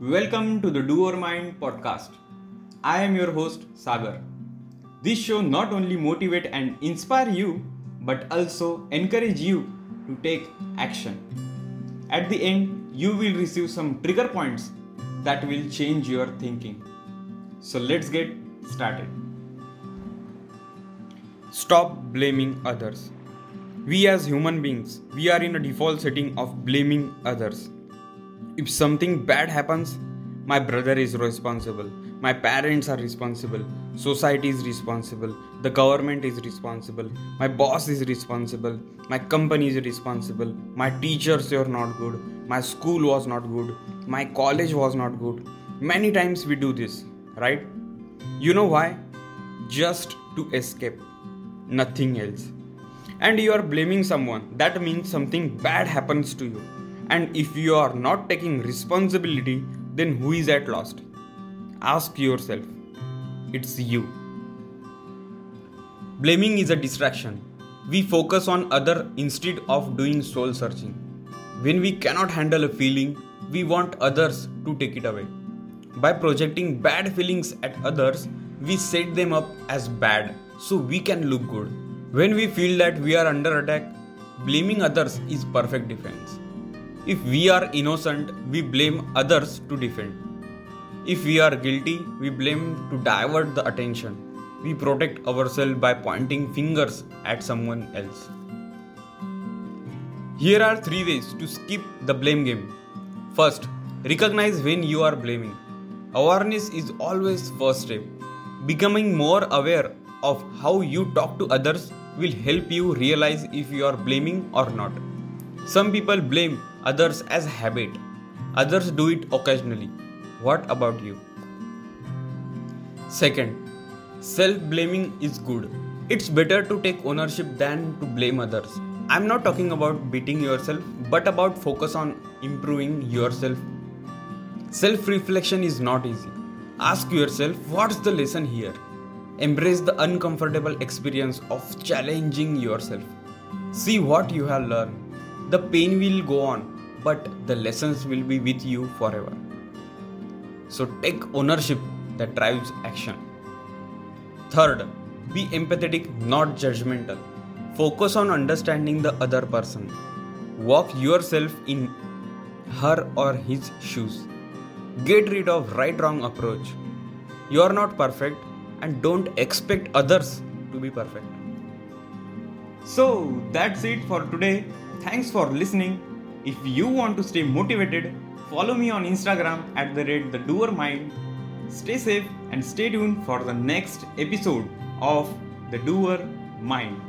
Welcome to the Doer Mind podcast. I am your host Sagar. This show not only motivate and inspire you but also encourage you to take action. At the end, you will receive some trigger points that will change your thinking. So let's get started. Stop blaming others. We as human beings, we are in a default setting of blaming others if something bad happens, my brother is responsible, my parents are responsible, society is responsible, the government is responsible, my boss is responsible, my company is responsible, my teachers are not good, my school was not good, my college was not good. Many times we do this, right? You know why? Just to escape, nothing else. And you are blaming someone, that means something bad happens to you and if you are not taking responsibility, then who is at lost? Ask yourself. It's you. Blaming is a distraction. We focus on other instead of doing soul searching. When we cannot handle a feeling, we want others to take it away. By projecting bad feelings at others, we set them up as bad so we can look good. When we feel that we are under attack, blaming others is perfect defense. If we are innocent, we blame others to defend. If we are guilty, we blame to divert the attention. We protect ourselves by pointing fingers at someone else. Here are three ways to skip the blame game. First, recognize when you are blaming. Awareness is always first step. Becoming more aware of how you talk to others will help you realize if you are blaming or not. Some people blame others as habit. Others do it occasionally. What about you? Second, self blaming is good. It's better to take ownership than to blame others. I'm not talking about beating yourself, but about focus on improving yourself. Self reflection is not easy. Ask yourself what's the lesson here? Embrace the uncomfortable experience of challenging yourself. See what you have learned. The pain will go on, but the lessons will be with you forever. So take ownership that drives action. Third, be empathetic, not judgmental. Focus on understanding the other person. Walk yourself in her or his shoes. Get rid of right wrong approach. You are not perfect and don't expect others to be perfect. So that's it for today. Thanks for listening. If you want to stay motivated, follow me on Instagram at the rate the doer mind. Stay safe and stay tuned for the next episode of the doer mind.